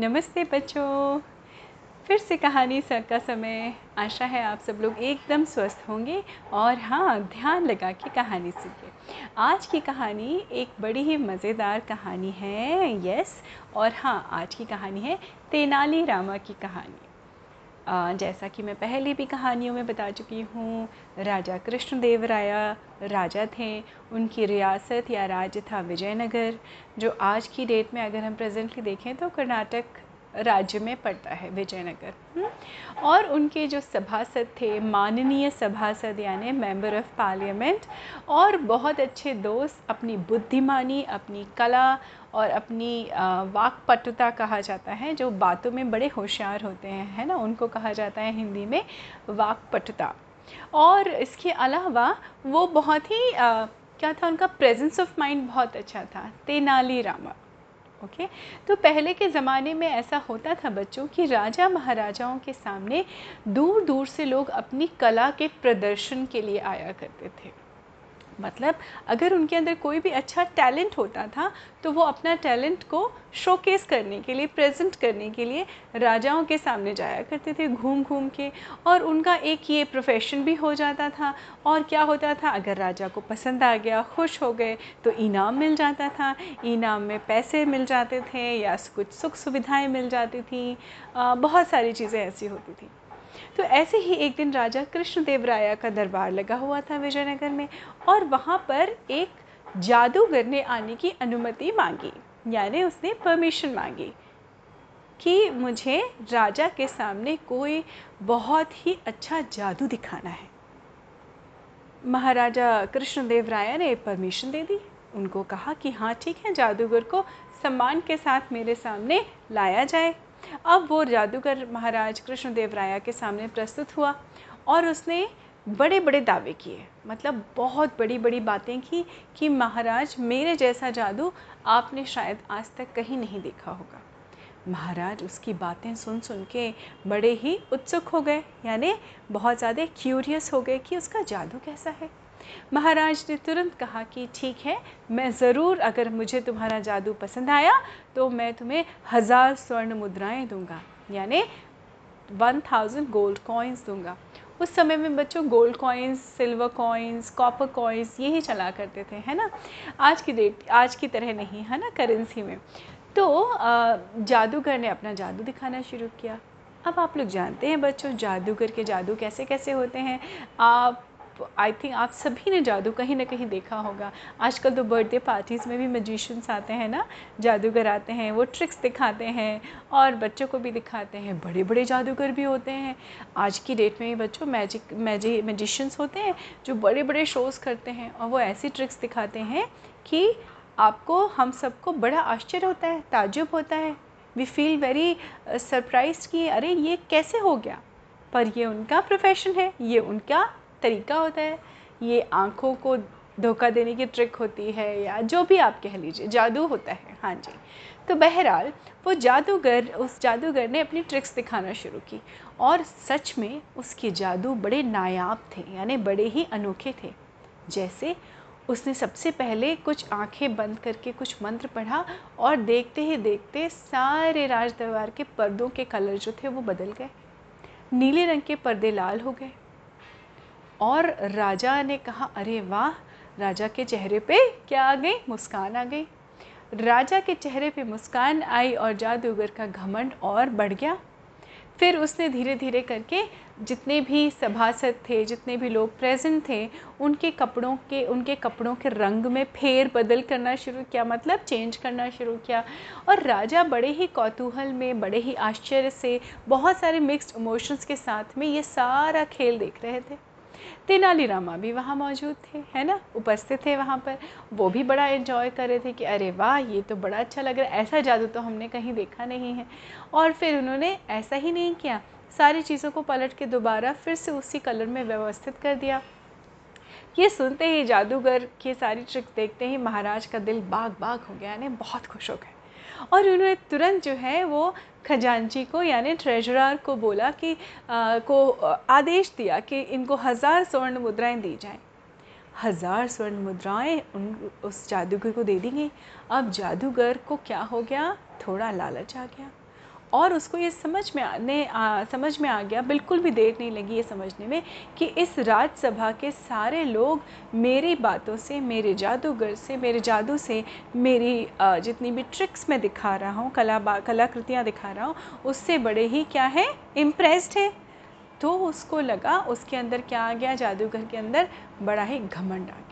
नमस्ते बच्चों। फिर से कहानी सर का समय। आशा है आप सब लोग एकदम स्वस्थ होंगे और हाँ ध्यान लगा के कहानी सीखे आज की कहानी एक बड़ी ही मज़ेदार कहानी है यस और हाँ आज की कहानी है तेनाली रामा की कहानी। जैसा कि मैं पहले भी कहानियों में बता चुकी हूँ, राजा कृष्णदेव राया राजा थे, उनकी रियासत या राज्य था विजयनगर, जो आज की डेट में अगर हम प्रेजेंटली देखें तो कर्नाटक राज्य में पड़ता है विजयनगर हम्म? और उनके जो सभासद थे, माननीय सभासद यानी मेंबर ऑफ़ पार्लियामेंट, और बहुत अच्छे दोस्त, अपनी बुद्धिमानी, अपनी कला और अपनी वाकपटुता कहा जाता है जो बातों में बड़े होशियार होते हैं है ना? उनको कहा जाता है हिंदी में वाकपटुता। और इसके अलावा वो बहुत ही आ, क्या था उनका? प्रेजेंस ऑफ़ माइंड बहुत अच्छा था तेनाली रामा ओके? तो पहले के ज़माने में ऐसा होता था बच्चों कि राजा महाराजाओं के सामने दूर दूर से लोग अपनी कला के प्रदर्शन के लिए आया करते थे। मतलब अगर उनके अंदर कोई भी अच्छा टैलेंट होता था तो वो अपना टैलेंट को शोकेस करने के लिए प्रेजेंट करने के लिए राजाओं के सामने जाया करते थे, घूम घूम के। और उनका एक ये प्रोफेशन भी हो जाता था। और क्या होता था, अगर राजा को पसंद आ गया, खुश हो गए तो इनाम मिल जाता था। इनाम में पैसे मिल जाते थे या कुछ सुख सुविधाएँ मिल जाती थी। बहुत सारी चीज़ें ऐसी होती थी। तो ऐसे ही एक दिन राजा कृष्णदेव राया का दरबार लगा हुआ था विजयनगर में और वहाँ पर एक जादूगर ने आने की अनुमति मांगी। यानी उसने परमिशन मांगी कि मुझे राजा के सामने कोई बहुत ही अच्छा जादू दिखाना है। महाराजा कृष्णदेव राय ने परमिशन दे दी। उनको कहा कि हाँ ठीक है, जादूगर को सम्मान के साथ मेरे सामने लाया जाए। अब वो जादूगर महाराज कृष्णदेव राया के सामने प्रस्तुत हुआ और उसने बड़े बड़े दावे किए। मतलब बहुत बड़ी बड़ी बातें की कि महाराज, मेरे जैसा जादू आपने शायद आज तक कहीं नहीं देखा होगा। महाराज उसकी बातें सुन सुन के बड़े ही उत्सुक हो गए, यानी बहुत ज़्यादा क्यूरियस हो गए कि उसका जादू कैसा है। महाराज ने तुरंत कहा कि ठीक है, मैं ज़रूर अगर मुझे तुम्हारा जादू पसंद आया तो मैं तुम्हें हज़ार स्वर्ण मुद्राएँ दूँगा, यानी वन थाउज़ेंड गोल्ड कॉइन्स दूँगा। उस समय में बच्चों gold coins silver coins copper coins यही चला करते थे, है ना? आज की डेट आज की तरह नहीं, है ना करेंसी में। तो जादूगर ने अपना जादू दिखाना शुरू किया। अब आप लोग जानते हैं बच्चों, जादूगर के जादू कैसे कैसे होते हैं? आप आई थिंक आप सभी ने जादू कहीं ना कहीं देखा होगा। आजकल तो बर्थडे पार्टीज़ में भी मजिशंस आते हैं ना, जादूगर आते हैं, वो ट्रिक्स दिखाते हैं और बच्चों को भी दिखाते हैं। बड़े बड़े जादूगर भी होते हैं। आज की डेट में भी बच्चों मैजिक मैजि मजिशंस होते हैं जो बड़े बड़े शोज़ करते हैं और वो ऐसी ट्रिक्स दिखाते हैं कि आपको, हम सबको बड़ा आश्चर्य होता है ताजुब होता है। वी फील वेरी सरप्राइज़ कि अरे ये कैसे हो गया? पर ये उनका प्रोफेशन है, ये उनका तरीका होता है। ये आँखों को धोखा देने की ट्रिक होती है या जो भी आप कह लीजिए, जादू होता है। हाँ जी। तो बहरहाल, वो जादूगर, उस जादूगर ने अपनी ट्रिक्स दिखाना शुरू की और सच में उसके जादू बड़े नायाब थे, यानी बड़े ही अनोखे थे। जैसे उसने सबसे पहले कुछ आँखें बंद करके कुछ मंत्र पढ़ा और देखते ही देखते सारे राज दरबार के पर्दों के कलर जो थे वो बदल गए। नीले रंग के पर्दे लाल हो गए। और राजा ने कहा, अरे वाह, राजा के चेहरे पे क्या आ गई? मुस्कान आ गई. राजा के चेहरे पे मुस्कान आई और जादूगर का घमंड और बढ़ गया। फिर उसने धीरे धीरे करके जितने भी सभासद थे, जितने भी लोग प्रेजेंट थे, उनके कपड़ों के, उनके कपड़ों के रंग में फेर बदल करना शुरू किया मतलब चेंज करना शुरू किया। और राजा बड़े ही कौतूहल में, बड़े ही आश्चर्य से, बहुत सारे मिक्स्ड इमोशंस के साथ में ये सारा खेल देख रहे थे। तेनालीरामा भी वहाँ मौजूद थे, है ना? उपस्थित थे वहाँ पर। वो भी बड़ा इन्जॉय कर रहे थे कि अरे वाह, ये तो बड़ा अच्छा लग रहा है। ऐसा जादू तो हमने कहीं देखा नहीं है। और फिर उन्होंने ऐसा ही नहीं किया। सारी चीज़ों को पलट के दोबारा फिर से उसी कलर में व्यवस्थित कर दिया। ये सुनते ही जादूगर की सारी ट्रिक देखते ही महाराज का दिल बाग बाग हो गया, यानी बहुत खुश हो गए। और उन्होंने तुरंत जो है वो खजांची को यानी ट्रेजरर को बोला कि आ, को आदेश दिया कि इनको हज़ार स्वर्ण मुद्राएँ दी जाएँ। हज़ार स्वर्ण मुद्राएँ उन उस जादूगर को दे दी गई। अब जादूगर को क्या हो गया? थोड़ा लालच आ गया। और उसको ये समझ में आने आ, समझ में आ गया बिल्कुल भी देर नहीं लगी ये समझने में कि इस राज्यसभा के सारे लोग मेरी बातों से मेरे जादूगर से मेरे जादू से मेरी आ, जितनी भी ट्रिक्स मैं दिखा रहा हूँ कला कलाकृतियाँ दिखा रहा हूँ उससे बड़े ही क्या है? इम्प्रेस्ड है। तो उसको लगा उसके अंदर क्या आ गया? जादूगर के अंदर बड़ा ही घमंड आ गया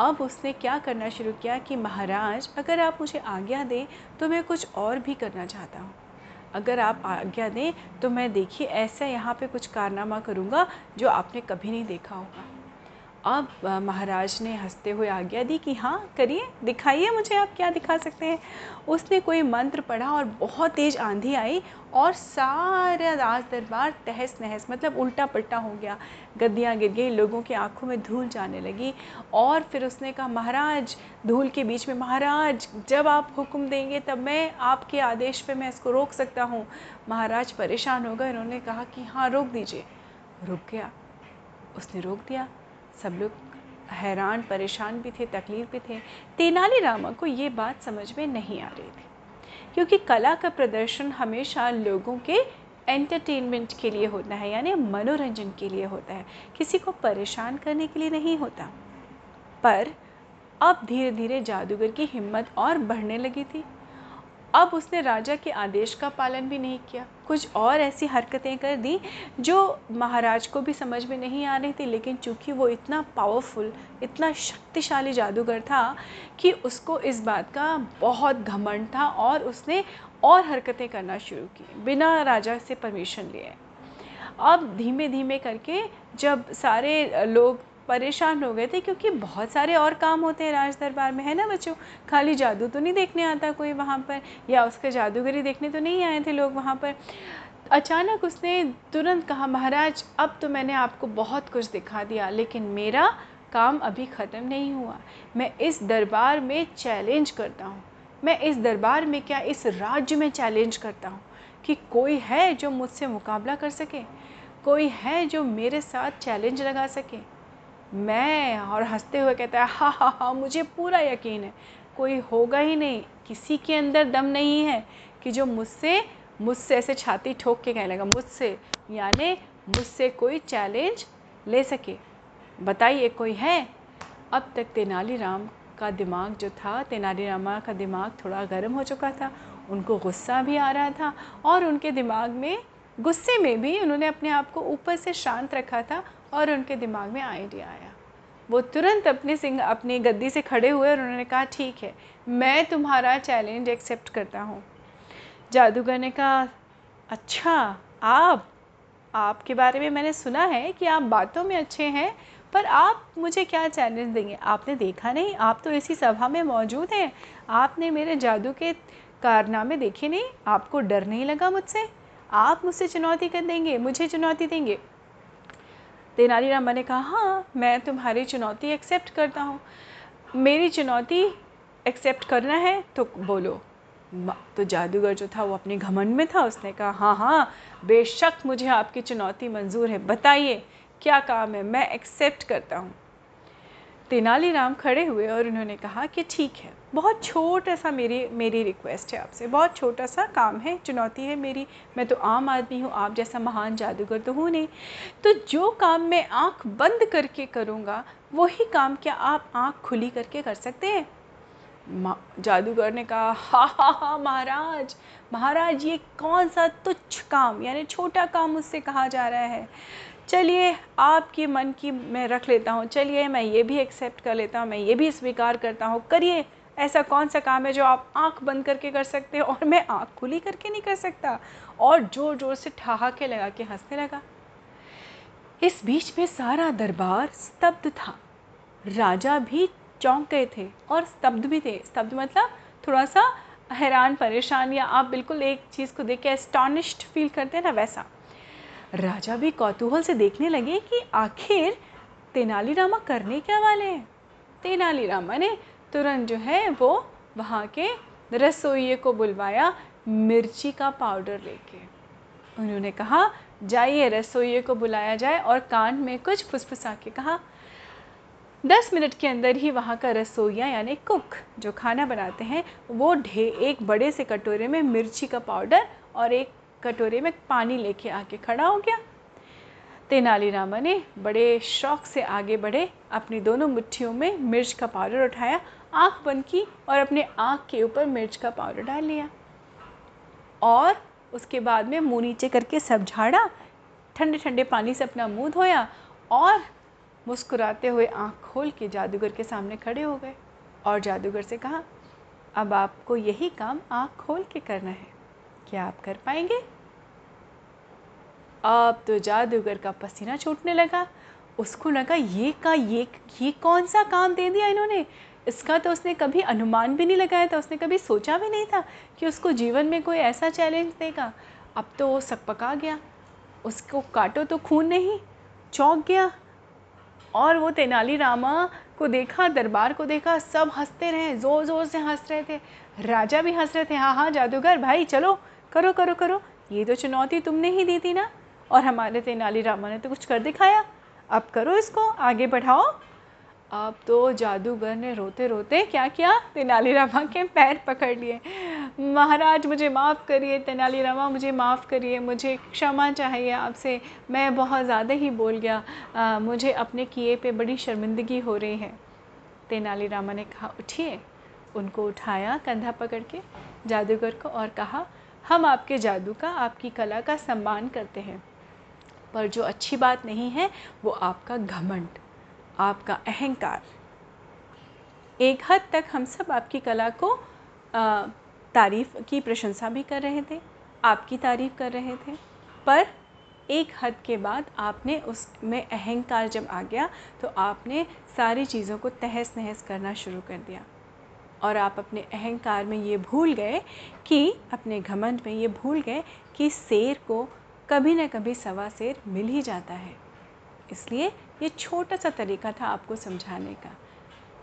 अब उसने क्या करना शुरू किया कि महाराज, अगर आप मुझे आज्ञा दें तो मैं कुछ और भी करना चाहता हूँ। अगर आप आज्ञा दें तो मैं देखिए ऐसा यहाँ पे कुछ कारनामा करूँगा जो आपने कभी नहीं देखा होगा। अब महाराज ने हँसते हुए आज्ञा दी कि हाँ करिए, दिखाइए मुझे आप क्या दिखा सकते हैं। उसने कोई मंत्र पढ़ा और बहुत तेज़ आंधी आई और सारा राज दरबार तहस नहस मतलब उल्टा पलटा हो गया। गद्दियाँ गिर गई, लोगों की आँखों में धूल जाने लगी और फिर उसने कहा, महाराज, धूल के बीच में, महाराज, जब आप हुक्म देंगे तब मैं आपके आदेश पे मैं इसको रोक सकता हूँ। महाराज परेशान हो गए, उन्होंने कहा कि हाँ रोक दीजिए। रुक गया। उसने रोक दिया। सब लोग हैरान, परेशान भी थे, तकलीफ़ भी थे। तेनालीरामा को ये बात समझ में नहीं आ रही थी, क्योंकि कला का प्रदर्शन हमेशा लोगों के एंटरटेनमेंट के लिए होता है, यानी मनोरंजन के लिए होता है। किसी को परेशान करने के लिए नहीं होता। पर अब धीरे धीरे जादूगर की हिम्मत और बढ़ने लगी थी। अब उसने राजा के आदेश का पालन भी नहीं किया। कुछ और ऐसी हरकतें कर दी जो महाराज को भी समझ में नहीं आ रही थी, लेकिन चूँकि वो इतना पावरफुल इतना शक्तिशाली जादूगर था कि उसको इस बात का बहुत घमंड था और उसने और हरकतें करना शुरू की, बिना राजा से परमिशन लिए। अब धीमे धीमे करके जब सारे लोग परेशान हो गए थे क्योंकि बहुत सारे और काम होते हैं राज दरबार में, है ना बच्चों? खाली जादू तो नहीं देखने आता कोई वहाँ पर, या उसका जादूगरी देखने तो नहीं आए थे लोग वहाँ पर। अचानक उसने तुरंत कहा, महाराज, अब तो मैंने आपको बहुत कुछ दिखा दिया, लेकिन मेरा काम अभी ख़त्म नहीं हुआ। मैं इस दरबार में चैलेंज करता हूँ। मैं इस दरबार में क्या इस राज्य में चैलेंज करता हूँ कि कोई है जो मुझसे मुकाबला कर सके? कोई है जो मेरे साथ चैलेंज लगा सके? मैं और हँसते हुए कहता है हाँ हाँ हाँ मुझे पूरा यकीन है। कोई होगा ही नहीं। किसी के अंदर दम नहीं है कि जो मुझसे मुझसे ऐसे छाती ठोक के कहने लगा, मुझसे, यानी मुझसे कोई चैलेंज ले सके। बताइए, कोई है? अब तक तेनालीराम का दिमाग जो था तेनालीरामा का दिमाग थोड़ा गर्म हो चुका था। उनको गुस्सा भी आ रहा था और उनके दिमाग में, गुस्से में भी उन्होंने अपने आप को ऊपर से शांत रखा था। और उनके दिमाग में आइडिया आया। वो तुरंत अपने सिंह अपनी गद्दी से खड़े हुए और उन्होंने कहा, ठीक है, मैं तुम्हारा चैलेंज एक्सेप्ट करता हूँ। जादूगर ने कहा अच्छा आप, आपके बारे में मैंने सुना है कि आप बातों में अच्छे हैं, पर आप मुझे क्या चैलेंज देंगे? आपने देखा नहीं, आप तो इसी सभा में मौजूद हैं। आपने मेरे जादू के कारनामे देखे नहीं? आपको डर नहीं लगा मुझसे? आप मुझसे चुनौती कर देंगे, मुझे चुनौती देंगे। तेनालीरामा ने कहा हाँ मैं तुम्हारी चुनौती एक्सेप्ट करता हूँ। मेरी चुनौती एक्सेप्ट करना है तो बोलो। तो जादूगर जो था, वो अपने घमंड में था। उसने कहा हाँ हाँ बेशक मुझे आपकी चुनौती मंजूर है। बताइए, क्या काम है? मैं एक्सेप्ट करता हूँ। तेनालीराम खड़े हुए और उन्होंने कहा कि ठीक है। बहुत छोटा सा मेरी मेरी रिक्वेस्ट है आपसे। बहुत छोटा सा काम है, चुनौती है मेरी। मैं तो आम आदमी हूँ, आप जैसा महान जादूगर तो हूँ नहीं। तो जो काम मैं आँख बंद करके करूँगा, वही काम क्या आप आँख खुली करके कर सकते हैं? जादूगर ने कहा, हा हा हा, महाराज महाराज, ये कौन सा तुच्छ काम, यानी छोटा काम उससे कहा जा रहा है। चलिए, आपके मन की मैं रख लेता हूँ। चलिए, मैं ये भी एक्सेप्ट कर लेता हूँ, मैं ये भी स्वीकार करता हूँ। करिए ऐसा कौन सा काम है जो आप आँख बंद करके कर सकते हैं? और मैं आँख खुली करके नहीं कर सकता। और ज़ोर ज़ोर से ठहाके लगा के हंसने लगा। इस बीच में सारा दरबार स्तब्ध था। राजा भी चौंक गए थे और स्तब्ध भी थे। स्तब्ध मतलब थोड़ा सा हैरान, परेशान या आप बिल्कुल एक चीज़ को देख के एस्टॉनिश्ड फील करते हैं ना वैसा। राजा भी कौतूहल से देखने लगे कि आखिर तेनालीरामा करने क्या वाले हैं? तेनालीरामा ने तुरंत जो है वो वहाँ के रसोइये को बुलवाया मिर्ची का पाउडर लेके। उन्होंने कहा, जाइए रसोइये को बुलाया जाए। और कान में कुछ फुसफुसा के कहा, दस मिनट के अंदर ही वहाँ का रसोईया यानी कुक जो खाना बनाते हैं, वो ढे, एक बड़े से कटोरे में मिर्ची का पाउडर और एक कटोरे में पानी लेके आके खड़ा हो गया। तेनालीरामा ने बड़े शौक से आगे बढ़े, अपनी दोनों मुट्ठियों में मिर्च का पाउडर उठाया आँख बंद की और अपने आँख के ऊपर मिर्च का पाउडर डाल लिया। और उसके बाद में मुँह नीचे करके सब झाड़ा ठंडे ठंडे पानी से अपना मुँह धोया और मुस्कुराते हुए आँख खोल के जादूगर के सामने खड़े हो गए। और जादूगर से कहा, अब आपको यही काम आँख खोल के करना है। क्या आप कर पाएँगे? अब तो जादूगर का पसीना छूटने लगा। उसको लगा, ये का, ये ये कौन सा काम दे दिया इन्होंने? इसका तो उसने कभी अनुमान भी नहीं लगाया था, उसने कभी सोचा भी नहीं था कि उसको जीवन में कोई ऐसा चैलेंज देगा। अब तो वो सकपका गया, उसको काटो तो खून नहीं, चौंक गया और वो तेनालीरामा को देखा, दरबार को देखा, सब हँसते रहे ज़ोर ज़ोर से हंस रहे थे। राजा भी हंस रहे थे हाँ हाँ जादूगर, भाई, चलो, करो करो करो। ये तो चुनौती तुमने ही दी थी ना? और हमारे तेनालीरामा ने तो कुछ कर दिखाया। अब करो इसको, आगे बढ़ाओ। अब तो जादूगर ने रोते रोते क्या किया तेनालीरामा के पैर पकड़ लिए? महाराज मुझे माफ़ करिए तेनालीरामा मुझे माफ़ करिए मुझे क्षमा चाहिए आपसे। मैं बहुत ज़्यादा ही बोल गया। आ, मुझे अपने किए पे बड़ी शर्मिंदगी हो रही है। तेनालीरामा ने कहा उठिए। उनको उठाया कंधा पकड़ के। जादूगर को और कहा हम आपके जादू का आपकी कला का सम्मान करते हैं। पर जो अच्छी बात नहीं है वो आपका घमंड। आपका अहंकार। एक हद तक हम सब आपकी कला को तारीफ़ की प्रशंसा भी कर रहे थे, आपकी तारीफ़ कर रहे थे, पर एक हद के बाद आपने उसमें अहंकार जब आ गया तो आपने सारी चीज़ों को तहस नहस करना शुरू कर दिया। और आप अपने अहंकार में ये भूल गए कि, अपने घमंड में ये भूल गए कि शेर को कभी न कभी सवा शेर मिल ही जाता है। इसलिए ये छोटा सा तरीका था आपको समझाने का।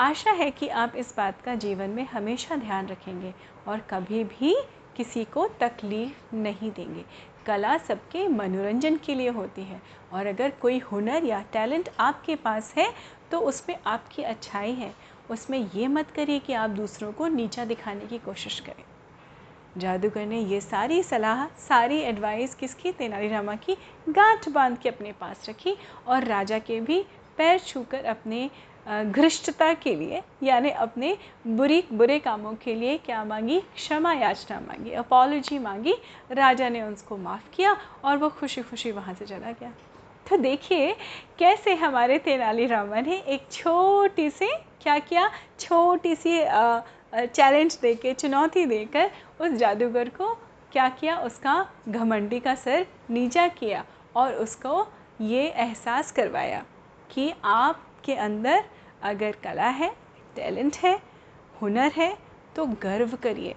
आशा है कि आप इस बात का जीवन में हमेशा ध्यान रखेंगे और कभी भी किसी को तकलीफ़ नहीं देंगे। कला सबके मनोरंजन के लिए होती है और अगर कोई हुनर या टैलेंट आपके पास है तो उसमें आपकी अच्छाई है। उसमें ये मत करिए कि आप दूसरों को नीचा दिखाने की कोशिश करें। जादूगर ने ये सारी सलाह, सारी एडवाइस किसकी? तेनालीरामा की गांठ बाँध के अपने पास रखी और राजा के भी पैर छूकर अपने घृष्टता के लिए, यानी अपने बुरी, बुरे कामों के लिए क्या मांगी? क्षमा याचना मांगी अपॉलोजी मांगी। राजा ने उसको माफ़ किया और वो खुशी खुशी वहाँ से चला गया। तो देखिए कैसे हमारे तेनालीरामा ने एक छोटी सी, क्या किया? छोटी सी चैलेंज देके, चुनौती देकर उस जादूगर को क्या किया? उसका घमंडी का सर नीचा किया और उसको ये एहसास करवाया कि आपके अंदर अगर कला है टैलेंट है, हुनर है तो गर्व करिए।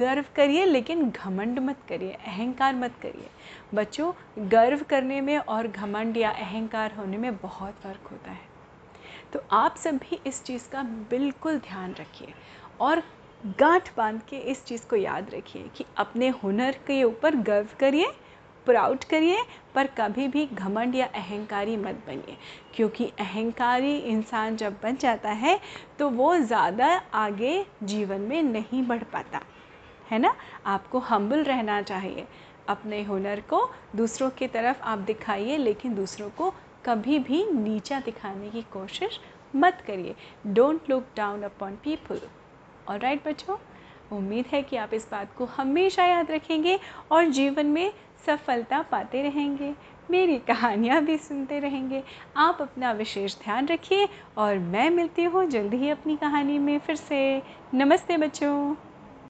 गर्व करिए, लेकिन घमंड मत करिए, अहंकार मत करिए। बच्चों, गर्व करने में और घमंड या अहंकार होने में बहुत फ़र्क होता है। तो आप सब भी इस चीज़ का बिल्कुल ध्यान रखिए। और गांठ बाँध के इस चीज़ को याद रखिए कि अपने हुनर के ऊपर गर्व करिए, प्राउड करिए, पर कभी भी घमंड या अहंकारी मत बनिए। क्योंकि अहंकारी इंसान जब बन जाता है तो वो ज़्यादा आगे जीवन में नहीं बढ़ पाता। है ना? आपको हम्बल रहना चाहिए। अपने हुनर को दूसरों की तरफ़ आप दिखाइए, लेकिन दूसरों को कभी भी नीचा दिखाने की कोशिश मत करिए। Don't look down upon people और राइट बच्चों, उम्मीद है कि आप इस बात को हमेशा याद रखेंगे और जीवन में सफलता पाते रहेंगे। मेरी कहानियाँ भी सुनते रहेंगे। आप अपना विशेष ध्यान रखिए और मैं मिलती हूँ जल्दी ही अपनी कहानी में फिर से। नमस्ते बच्चों।